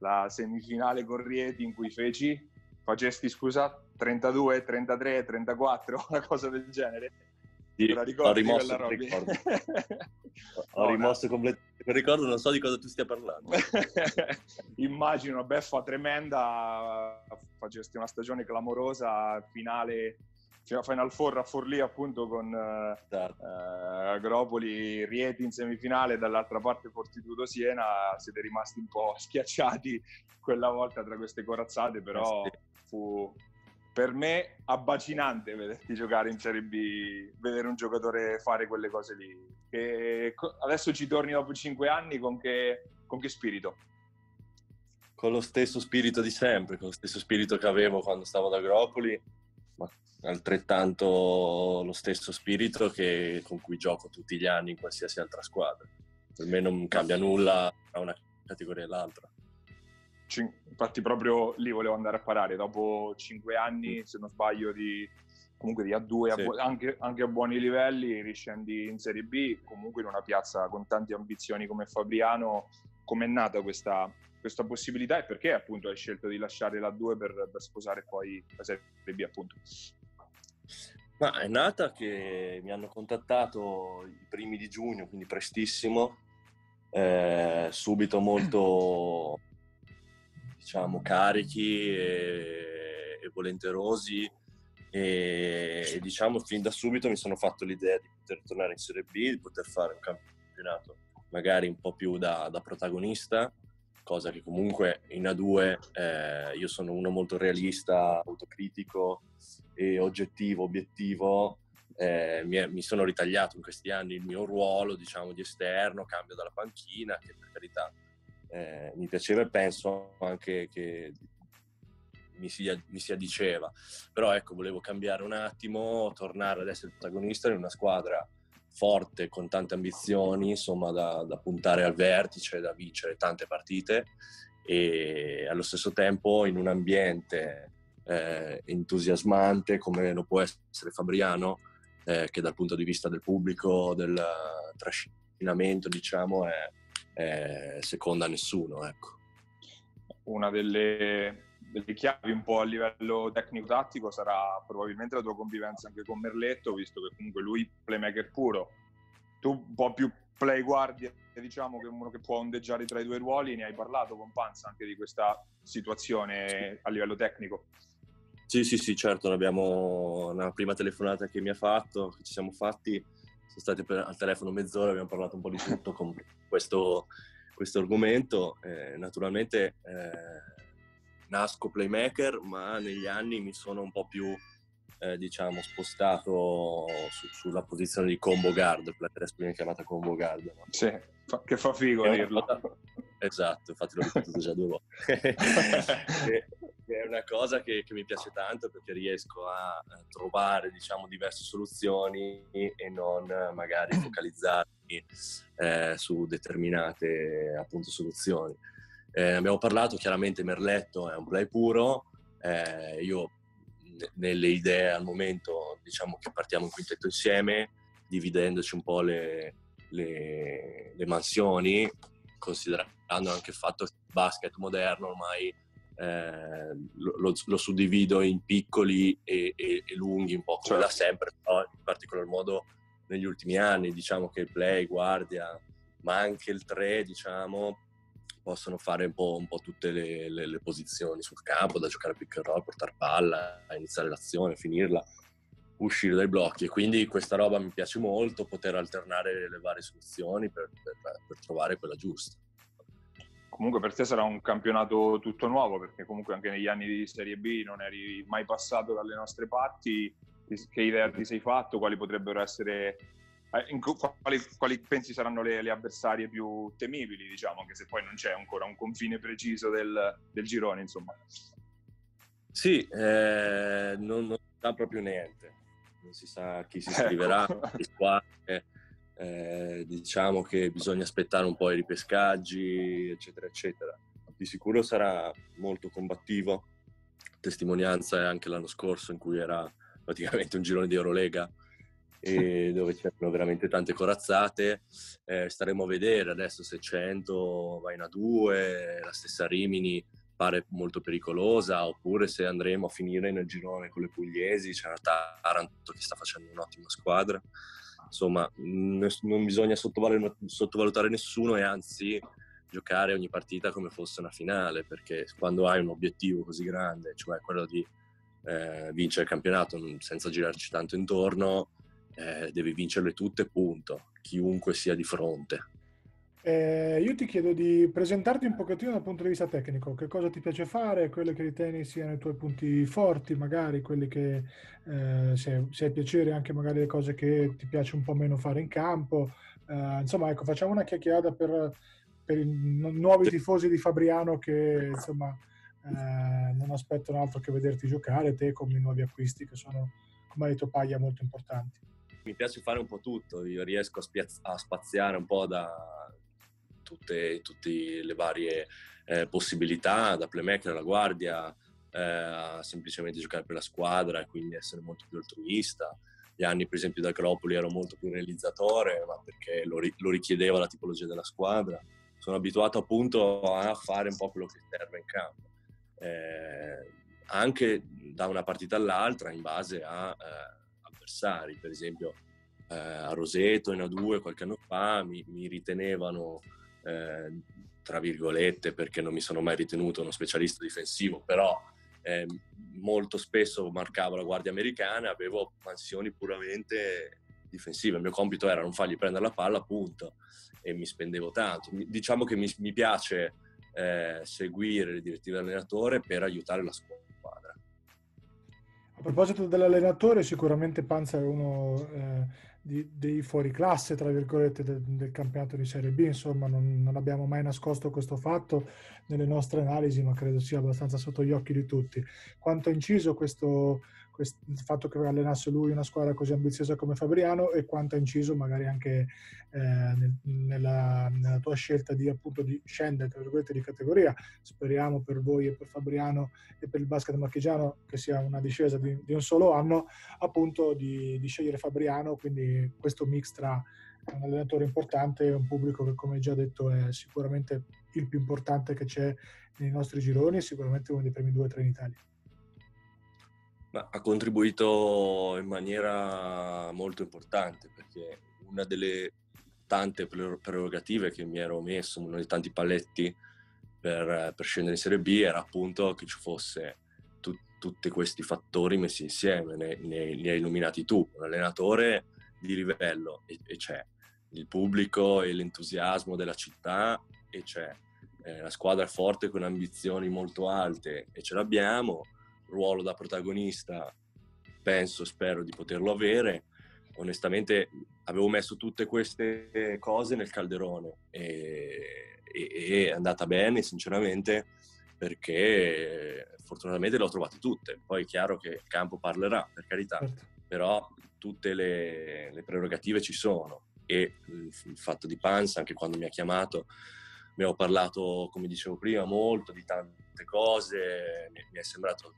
la semifinale con Rieti in cui feci, facesti scusa, 32, 33, 34, una cosa del genere. Sì, la ricordo, ho rimosso il ricordo. ho no, rimosso no. completamente il ricordo, non so di cosa tu stia parlando. Immagino una beffa tremenda, facesti una stagione clamorosa, finale Final Four a Forlì appunto con certo. eh, Agropoli, Rieti in semifinale, dall'altra parte Fortitudo Siena, siete rimasti un po' schiacciati quella volta tra queste corazzate, però eh fu per me abbacinante vederti giocare in Serie B, vedere un giocatore fare quelle cose lì. E adesso ci torni dopo cinque anni con che, con che spirito? Con lo stesso spirito di sempre, con lo stesso spirito che avevo quando stavo ad Agropoli altrettanto lo stesso spirito che, con cui gioco tutti gli anni in qualsiasi altra squadra. Per me non cambia nulla tra una categoria e l'altra. Infatti proprio lì volevo andare a parare, dopo cinque anni, mm. se non sbaglio, di, comunque di A2, sì. a bu- anche, anche, a buoni livelli, riscendi in Serie B, comunque in una piazza con tante ambizioni come Fabriano, com'è nata questa, questa possibilità e perché appunto hai scelto di lasciare la 2 per, per sposare poi la Serie B appunto? Ma è nata che mi hanno contattato i primi di giugno, quindi prestissimo, eh, subito molto, diciamo, carichi e, e volenterosi. E, e, diciamo fin da subito mi sono fatto l'idea di poter tornare in Serie B, di poter fare un campionato magari un po' più da, da protagonista, cosa che comunque in A2 eh, io sono uno molto realista, autocritico e oggettivo, obiettivo, eh, mi, è, mi, sono ritagliato in questi anni il mio ruolo, diciamo, di esterno, cambio dalla panchina, che per carità eh, mi piaceva e penso anche che mi si, mi si addiceva. Però ecco, volevo cambiare un attimo, tornare ad essere protagonista in una squadra forte, con tante ambizioni, insomma, da, da puntare al vertice, da vincere tante partite e allo stesso tempo in un ambiente eh, entusiasmante come lo può essere Fabriano, eh, che dal punto di vista del pubblico, del trascinamento, diciamo, è, è seconda a nessuno. Ecco. Una delle, delle chiavi un po' a livello tecnico-tattico sarà probabilmente la tua convivenza anche con Merletto, visto che comunque lui playmaker puro, tu un po' più play guardia, diciamo che uno che può ondeggiare tra i due ruoli, ne hai parlato con Panza anche di questa situazione a livello tecnico. Sì, sì, sì, certo, abbiamo una prima telefonata che mi ha fatto, che ci siamo fatti, siamo stati al telefono mezz'ora, abbiamo parlato un po' di tutto con questo, questo argomento. Eh, naturalmente eh, nasco playmaker, ma negli anni mi sono un po' più eh, diciamo spostato su, sulla posizione di combo guard, per viene chiamata combo guard. No? Sì, fa, che fa figo dirlo. Esatto, infatti l'ho ripetuto già due volte. è una cosa che, che, mi piace tanto perché riesco a trovare diciamo diverse soluzioni e non magari focalizzarmi eh, su determinate appunto soluzioni. Eh, abbiamo parlato, chiaramente Merletto è un play puro, eh, io nelle idee al momento diciamo che partiamo in quintetto insieme, dividendoci un po' le, le, le mansioni, considerando anche il fatto che il basket moderno ormai eh, lo, lo, suddivido in piccoli e, e, e, lunghi, un po' come certo. da sempre, però in particolar modo negli ultimi anni, diciamo che il play, guardia, ma anche il 3, diciamo, possono fare un po', un po tutte le, le, le, posizioni sul campo, da giocare a pick and roll, portare palla, iniziare l'azione, finirla, uscire dai blocchi. E quindi questa roba mi piace molto, poter alternare le varie soluzioni per, per, per trovare quella giusta. Comunque per te sarà un campionato tutto nuovo, perché comunque anche negli anni di Serie B non eri mai passato dalle nostre parti. Che idea ti sei fatto? Quali potrebbero essere eh, quali, quali, pensi saranno le, le, avversarie più temibili, diciamo, anche se poi non c'è ancora un confine preciso del, del girone, insomma. Sì, eh, non, non, si sa proprio niente, non si sa chi si ecco. iscriverà, ecco. Eh, diciamo che bisogna aspettare un po' i ripescaggi, eccetera, eccetera. Di sicuro sarà molto combattivo, testimonianza è anche l'anno scorso in cui era praticamente un girone di Eurolega, e dove c'erano veramente tante corazzate. Eh, staremo a vedere adesso se 100 va in A2, la stessa Rimini pare molto pericolosa, oppure se andremo a finire nel girone con le pugliesi, c'è una Taranto che sta facendo un'ottima squadra. Insomma, non bisogna sottovalutare nessuno e anzi giocare ogni partita come fosse una finale, perché quando hai un obiettivo così grande, cioè quello di eh, vincere il campionato senza girarci tanto intorno, eh, devi vincerle tutte, punto, chiunque sia di fronte. Eh, io ti chiedo di presentarti un pochettino dal punto di vista tecnico, che cosa ti piace fare, quelle che ritieni siano i tuoi punti forti, magari quelli che eh, se, se hai piacere anche magari le cose che ti piace un po' meno fare in campo. Eh, insomma, ecco, facciamo una chiacchierata per, per i nuovi tifosi di Fabriano che insomma eh, non aspettano altro che vederti giocare, te come i nuovi acquisti che sono, come hai detto Paglia, molto importanti. Mi piace fare un po' tutto, io riesco a, spiaz- a spaziare un po' da tutte, tutte le varie eh, possibilità, da playmaker alla guardia, eh, a semplicemente giocare per la squadra e quindi essere molto più altruista. Gli anni, per esempio, da Acropoli ero molto più realizzatore, ma perché lo, ri- lo richiedeva la tipologia della squadra. Sono abituato appunto a fare un po' quello che serve in campo. Eh, anche da una partita all'altra in base a eh, avversari, per esempio eh, a Roseto in A2 qualche anno fa mi, mi ritenevano tra virgolette perché non mi sono mai ritenuto uno specialista difensivo, però eh, molto spesso marcavo la guardia americana, avevo mansioni puramente difensive, il mio compito era non fargli prendere la palla, appunto, e mi spendevo tanto. Diciamo che mi, mi piace eh, seguire le direttive dell'allenatore per aiutare la squadra a proposito dell'allenatore, sicuramente Panza è uno eh, di, dei fuoriclasse, tra virgolette, del, del, campionato di Serie B. Insomma, non, non, abbiamo mai nascosto questo fatto nelle nostre analisi, ma credo sia abbastanza sotto gli occhi di tutti. Quanto ha inciso questo, questo, il fatto che allenasse lui una squadra così ambiziosa come Fabriano e quanto ha inciso magari anche eh, nel, nella, nella, tua scelta di, appunto, di scendere di categoria. Speriamo per voi e per Fabriano e per il basket marchigiano che sia una discesa di, di un solo anno, appunto di, di, scegliere Fabriano, quindi questo mix tra un allenatore importante, un pubblico che come già detto è sicuramente il più importante che c'è nei nostri gironi e sicuramente uno dei primi due o tre in Italia. Ma ha contribuito in maniera molto importante perché una delle tante prerogative che mi ero messo, uno dei tanti paletti per, per scendere in Serie B era appunto che ci fosse tu, tutti questi fattori messi insieme, ne, ne, ne, hai illuminati tu, un allenatore di livello e, e c'è il pubblico e l'entusiasmo della città e c'è eh, la squadra forte con ambizioni molto alte e ce l'abbiamo, ruolo da protagonista penso, spero di poterlo avere. Onestamente avevo messo tutte queste cose nel calderone e, e è andata bene, sinceramente, perché fortunatamente le ho trovate tutte. Poi è chiaro che il campo parlerà, per carità, certo. però tutte le, le prerogative ci sono e il, fatto di Panza, anche quando mi ha chiamato, abbiamo parlato, come dicevo prima, molto di tante cose, mi, mi è sembrato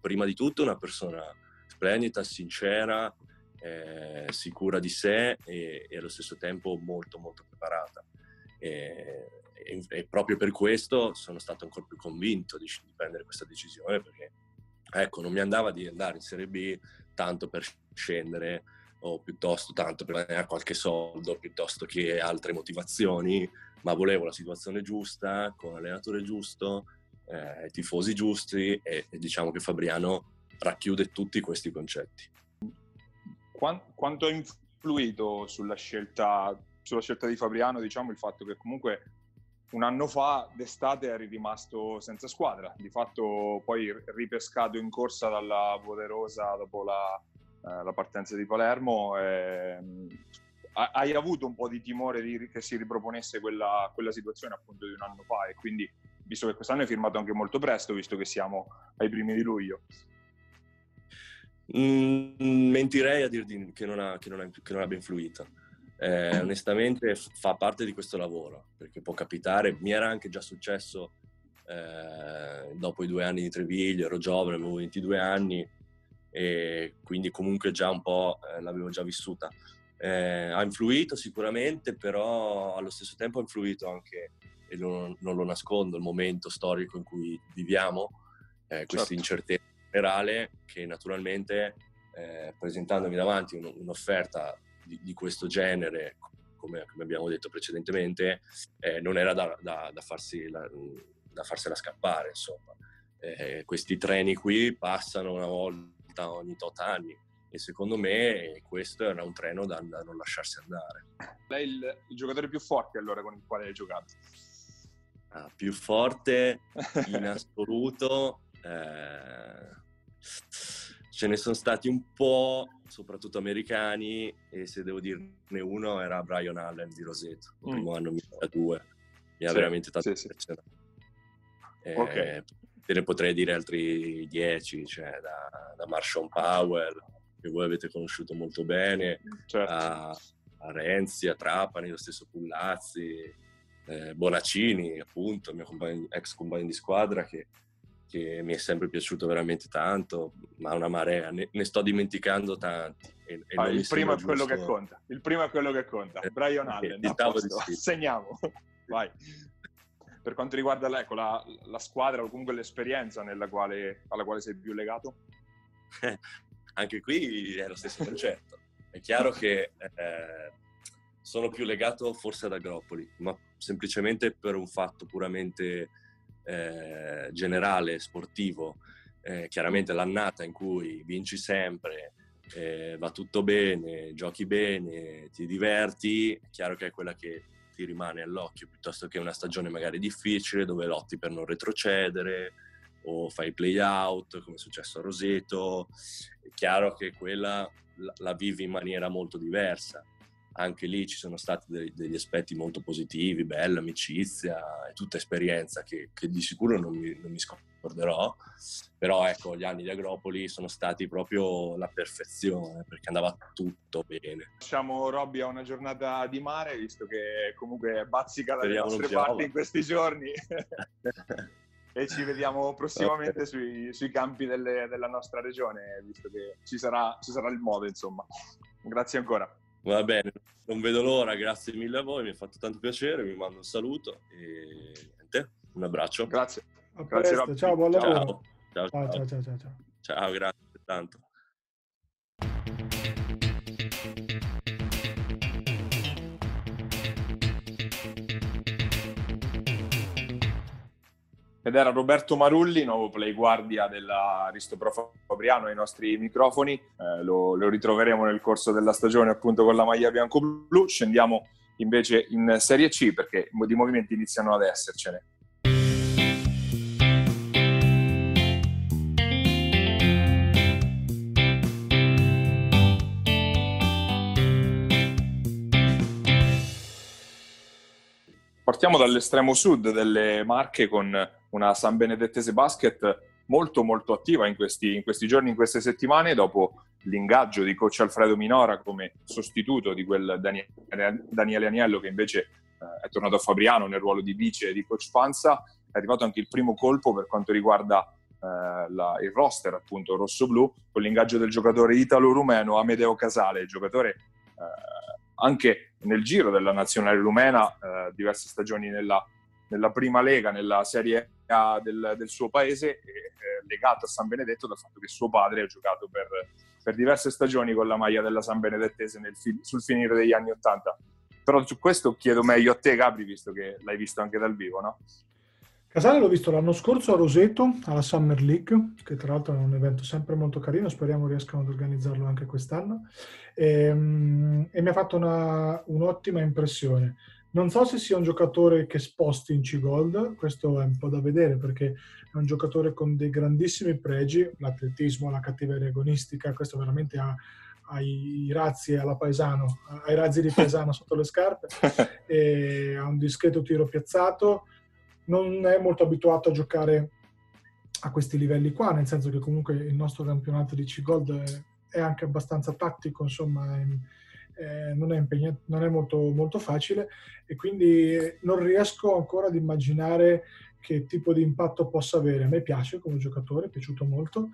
prima di tutto una persona splendida, sincera, eh, sicura di sé e, e, allo stesso tempo molto molto preparata. E, e, e, proprio per questo sono stato ancora più convinto di, di, prendere questa decisione perché ecco, non mi andava di andare in Serie B tanto per scendere o piuttosto tanto per guadagnare qualche soldo piuttosto che altre motivazioni, ma volevo la situazione giusta, con l'allenatore giusto, eh, tifosi giusti e, e, diciamo che Fabriano racchiude tutti questi concetti. Quanto ha influito sulla scelta, sulla scelta di Fabriano diciamo, il fatto che comunque un anno fa d'estate eri rimasto senza squadra, di fatto poi ripescato in corsa dalla Poderosa dopo la, eh, la partenza di Palermo. Eh, hai avuto un po' di timore che si riproponesse quella, quella, situazione appunto di un anno fa e quindi, visto che quest'anno hai firmato anche molto presto, visto che siamo ai primi di luglio. Mm, mentirei a dirti che non, ha, che non, ha, che non abbia influito. Eh, onestamente fa parte di questo lavoro, perché può capitare, mi era anche già successo eh, dopo i due anni di Treviglio, ero giovane, avevo 22 anni, e quindi comunque già un po' eh, l'avevo già vissuta. Eh, ha influito sicuramente, però allo stesso tempo ha influito anche, e non, non lo nascondo, il momento storico in cui viviamo, eh, questa certo. incertezza generale che naturalmente eh, presentandomi davanti un, un'offerta di, di, questo genere, come, come, abbiamo detto precedentemente, eh, non era da, da, da, farsi la, da farsela scappare, insomma. Eh, questi treni qui passano una volta volta ogni tot anni e secondo me questo era un treno da, da non lasciarsi andare. Lei è il, il, giocatore più forte allora con il quale hai giocato? Ah, più forte in assoluto. Eh, ce ne sono stati un po', soprattutto americani, e se devo dirne uno era Brian Allen di Roseto, il mm. primo anno 2002. Mi ha sì, veramente tanto sì, impressionato. Sì. Eh, okay te ne potrei dire altri dieci, cioè da, da Marshall Powell, che voi avete conosciuto molto bene, certo. a, a, Renzi, a Trapani, lo stesso Pullazzi, eh, Bonaccini, appunto, mio compagno, ex compagno di squadra, che, che, mi è sempre piaciuto veramente tanto, ma una marea, ne, ne sto dimenticando tanti. E, e ah, il primo è giusto... quello che conta, il primo è quello che conta, eh, Brian Allen, sì. segniamo, vai per quanto riguarda ecco, la, la, squadra o comunque l'esperienza quale, alla quale sei più legato? Anche qui è lo stesso concetto. È chiaro che eh, sono più legato forse ad Agropoli, ma semplicemente per un fatto puramente eh, generale, sportivo. Eh, chiaramente l'annata in cui vinci sempre, eh, va tutto bene, giochi bene, ti diverti, è chiaro che è quella che ti rimane all'occhio piuttosto che una stagione magari difficile dove lotti per non retrocedere o fai play out come è successo a Roseto. È chiaro che quella la, vivi in maniera molto diversa. Anche lì ci sono stati degli, degli aspetti molto positivi, bella amicizia e tutta esperienza che, che di sicuro non mi, non mi scorderò però ecco gli anni di Agropoli sono stati proprio la perfezione perché andava tutto bene. Lasciamo Robby a una giornata di mare visto che comunque bazzica dalle nostre parti in questi giorni e ci vediamo prossimamente okay. sui, sui, campi delle, della nostra regione visto che ci sarà, ci sarà il modo insomma. Grazie ancora. Va bene, non vedo l'ora, grazie mille a voi, mi ha fatto tanto piacere, vi mando un saluto e niente, un abbraccio. Grazie. A grazie presto, ciao, buon lavoro. Ciao, ciao, ciao, ciao, ciao, ciao. Ciao, grazie tanto. Ed era Roberto Marulli, nuovo play guardia dell'Aristoprofa Fabriano ai nostri microfoni. Eh, lo, lo, ritroveremo nel corso della stagione appunto con la maglia bianco-blu. Scendiamo invece in Serie C perché di movimenti iniziano ad essercene. Partiamo dall'estremo sud delle Marche con una San Benedettese Basket molto molto attiva in questi, in questi, giorni, in queste settimane, dopo l'ingaggio di coach Alfredo Minora come sostituto di quel Daniele, Daniele Agnello che invece eh, è tornato a Fabriano nel ruolo di vice di coach Panza, è arrivato anche il primo colpo per quanto riguarda eh, la, il roster appunto rosso-blu con l'ingaggio del giocatore italo-rumeno Amedeo Casale, giocatore eh, anche nel giro della nazionale rumena, eh, diverse stagioni nella, nella, prima lega, nella Serie A del, del suo paese, eh, legato a San Benedetto dal fatto che suo padre ha giocato per, per diverse stagioni con la maglia della San Benedettese nel, sul finire degli anni Ottanta. Però su questo chiedo meglio a te, Gabri, visto che l'hai visto anche dal vivo, no? Casale l'ho visto l'anno scorso a Roseto, alla Summer League, che tra l'altro è un evento sempre molto carino, speriamo riescano ad organizzarlo anche quest'anno, e, ehm, e mi ha fatto una, un'ottima impressione. Non so se sia un giocatore che sposti in C-Gold, questo è un po' da vedere perché è un giocatore con dei grandissimi pregi, l'atletismo, la cattiveria agonistica, questo veramente ha, ai razzi alla paesano, ai razzi di paesano sotto le scarpe, ha un discreto tiro piazzato, non è molto abituato a giocare a questi livelli qua, nel senso che comunque il nostro campionato di C-Gold è, anche abbastanza tattico, insomma, è, è, non è, impegnato, non è molto, molto facile e quindi non riesco ancora ad immaginare che tipo di impatto possa avere. A me piace come giocatore, è piaciuto molto,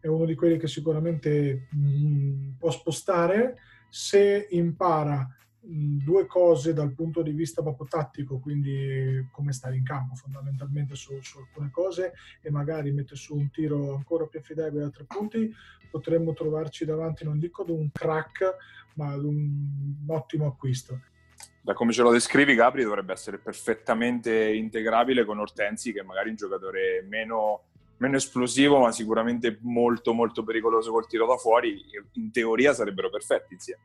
è uno di quelli che sicuramente mh, mm, può spostare se impara due cose dal punto di vista proprio tattico, quindi come stare in campo fondamentalmente su, su, alcune cose e magari mettere su un tiro ancora più affidabile a tre punti, potremmo trovarci davanti, non dico ad un crack, ma ad un ottimo acquisto. Da come ce lo descrivi, Gabri dovrebbe essere perfettamente integrabile con Ortensi, che è magari un giocatore meno, meno esplosivo, ma sicuramente molto, molto pericoloso col tiro da fuori. In teoria sarebbero perfetti insieme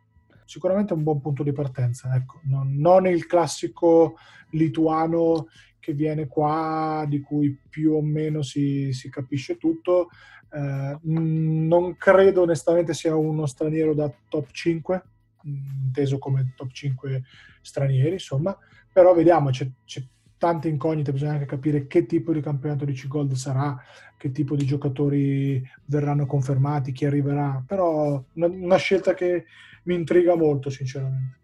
sicuramente un buon punto di partenza. Ecco. Non, non, il classico lituano che viene qua, di cui più o meno si, si capisce tutto. Eh, non credo onestamente sia uno straniero da top 5, inteso come top 5 stranieri, insomma, però vediamo, c'è, c'è tante incognite, bisogna anche capire che tipo di campionato di C-Gold sarà, che tipo di giocatori verranno confermati, chi arriverà, però una, scelta che mi intriga molto sinceramente.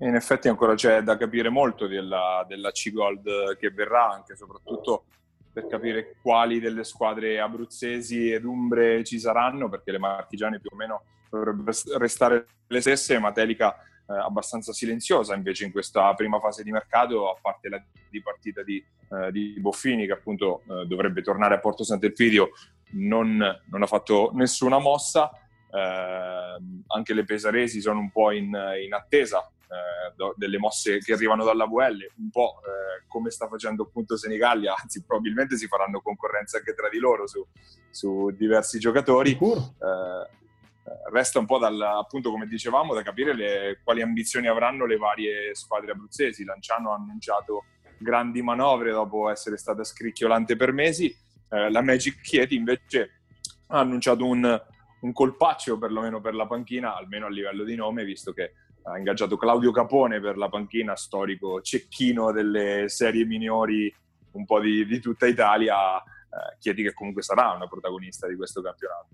In effetti ancora c'è da capire molto della, della C-Gold che verrà, anche soprattutto per capire quali delle squadre abruzzesi ed umbre ci saranno, perché le marchigiane più o meno dovrebbero restare le stesse, ma Telica eh, abbastanza silenziosa invece in questa prima fase di mercato, a parte la di partita di, eh, di Boffini che appunto eh, dovrebbe tornare a Porto Sant'Elpidio, non, non ha fatto nessuna mossa eh, anche le pesaresi sono un po' in, in attesa eh, do, delle mosse che arrivano dalla VL, un po' eh, come sta facendo appunto Senigallia, anzi probabilmente si faranno concorrenza anche tra di loro su, su diversi giocatori. Eh, resta un po' dal, appunto come dicevamo da capire le, quali ambizioni avranno le varie squadre abruzzesi. Lanciano ha annunciato grandi manovre dopo essere stata scricchiolante per mesi. Eh, la Magic Chieti invece ha annunciato un, un colpaccio perlomeno per la panchina, almeno a livello di nome, visto che ha ingaggiato Claudio Capone per la panchina, storico cecchino delle serie minori un po' di, di tutta Italia, eh, chiedi che comunque sarà una protagonista di questo campionato.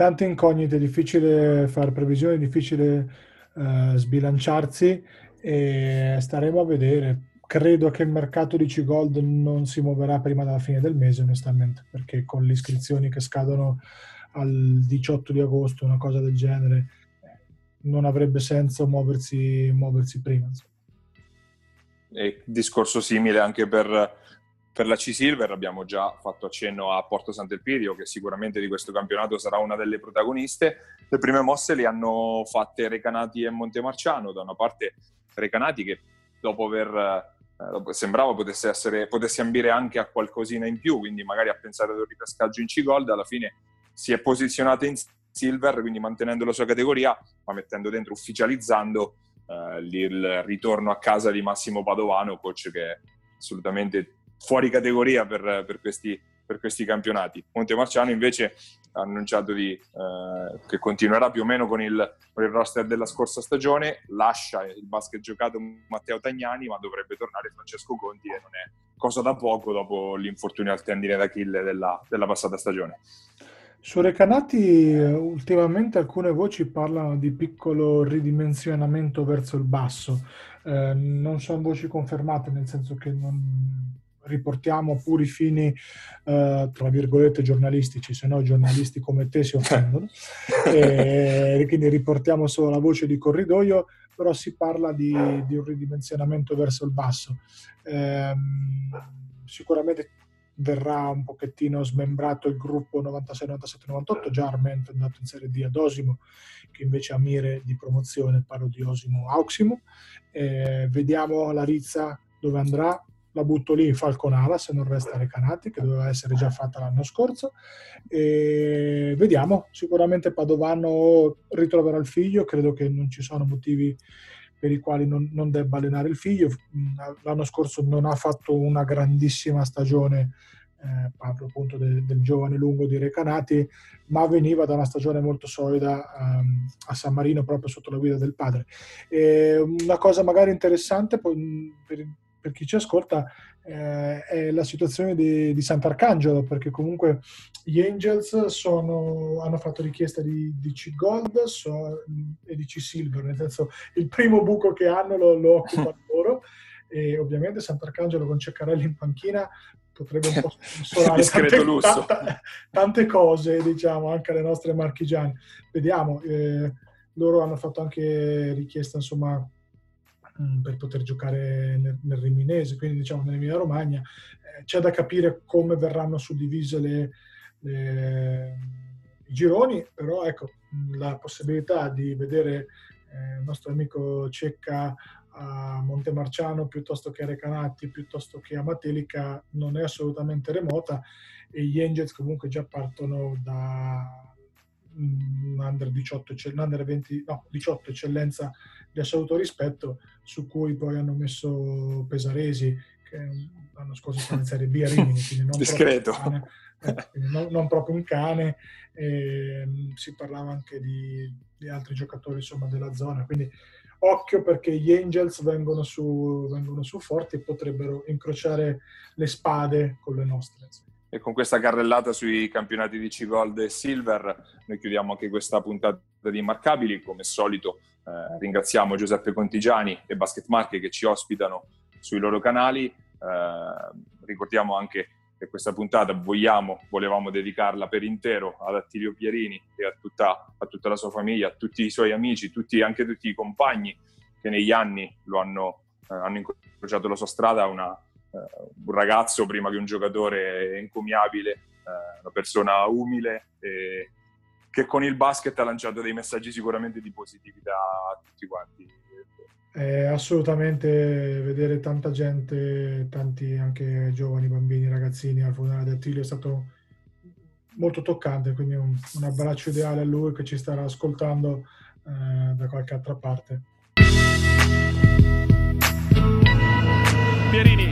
Tante incognite, difficile fare previsioni, difficile eh, sbilanciarsi e staremo a vedere. Credo che il mercato di C-Gold non si muoverà prima della fine del mese, onestamente, perché con le iscrizioni che scadono al 18 di agosto, una cosa del genere, non avrebbe senso muoversi, muoversi prima. E discorso simile anche per, per la C-Silver, abbiamo già fatto accenno a Porto Sant'Elpidio, che sicuramente di questo campionato sarà una delle protagoniste. Le prime mosse le hanno fatte Recanati e Montemarciano, da una parte Recanati che dopo aver eh, sembrava potesse, essere, potesse ambire anche a qualcosina in più, quindi magari a pensare ad un ripescaggio in C-Gold, alla fine si è posizionata in Silver, quindi mantenendo la sua categoria, ma mettendo dentro, ufficializzando eh, il ritorno a casa di Massimo Padovano, coach che assolutamente fuori categoria per, per, questi, per questi, campionati. Montemarciano invece ha annunciato di, eh, che continuerà più o meno con il, con il, roster della scorsa stagione, lascia il basket giocato Matteo Tagnani, ma dovrebbe tornare Francesco Conti e non è cosa da poco dopo l'infortunio al tendine d'Achille della, della passata stagione. Su Recanati ultimamente alcune voci parlano di piccolo ridimensionamento verso il basso, eh, non sono voci confermate nel senso che non riportiamo a puri fini, eh, tra virgolette, giornalistici, se no giornalisti come te si offendono, e quindi riportiamo solo la voce di corridoio, però si parla di, di un ridimensionamento verso il basso. Eh, sicuramente verrà un pochettino smembrato il gruppo 96, 97, 98, già Arment è andato in Serie D ad Osimo, che invece ha mire di promozione, parlo di Osimo Auximo. Eh, vediamo la Rizza dove andrà, la butto lì in Falconara se non resta Recanati, che doveva essere già fatta l'anno scorso. E vediamo, sicuramente Padovano ritroverà il figlio, credo che non ci sono motivi per i quali non, non, debba allenare il figlio. Mm, l'anno scorso non ha fatto una grandissima stagione, eh, parlo appunto de, del giovane lungo di Recanati, ma veniva da una stagione molto solida um, a San Marino proprio sotto la guida del padre. E una cosa magari interessante per, per chi ci ascolta eh, è la situazione di, di, Sant'Arcangelo, perché comunque gli Angels sono, hanno fatto richiesta di, di C-Gold so, e di C-Silver, nel senso il primo buco che hanno lo, lo occupano loro. E ovviamente Sant'Arcangelo con Ceccarelli in panchina potrebbe un po' sconsolare tante, tante, tante, cose, diciamo, anche alle nostre marchigiane. Vediamo, eh, loro hanno fatto anche richiesta, insomma, Mm, per poter giocare nel, nel Riminese, quindi diciamo nell'Emilia Romagna. Eh, c'è da capire come verranno suddivise le, le, i gironi, però ecco, la possibilità di vedere eh, il nostro amico Cecca a Montemarciano piuttosto che a Recanati, piuttosto che a Matelica, non è assolutamente remota e gli Angels comunque già partono da un under 18, un under 20, no, 18 eccellenza di assoluto rispetto, su cui poi hanno messo Pesaresi, che l'anno scorso stava in Serie B a Rimini, quindi non Discreto. Proprio un cane, eh, non, non, proprio un cane, e, mm, si parlava anche di, di, altri giocatori insomma, della zona, quindi occhio perché gli Angels vengono su, vengono su forti e potrebbero incrociare le spade con le nostre. E con questa carrellata sui campionati di C-Gold e Silver noi chiudiamo anche questa puntata di Immarcabili. Come solito eh, ringraziamo Giuseppe Contigiani e Basket Marche che ci ospitano sui loro canali. Eh, ricordiamo anche che questa puntata vogliamo, volevamo dedicarla per intero ad Attilio Pierini e a tutta, a tutta la sua famiglia, a tutti i suoi amici, tutti, anche tutti i compagni che negli anni lo hanno, eh, hanno incrociato la sua strada, una, un ragazzo prima che un giocatore encomiabile, uh, una persona umile e che con il basket ha lanciato dei messaggi sicuramente di positività a tutti quanti. Eh, assolutamente vedere tanta gente, tanti anche giovani, bambini, ragazzini al funerale di Attilio è stato molto toccante, quindi un, un, abbraccio ideale a lui che ci starà ascoltando eh, da qualche altra parte. Pierini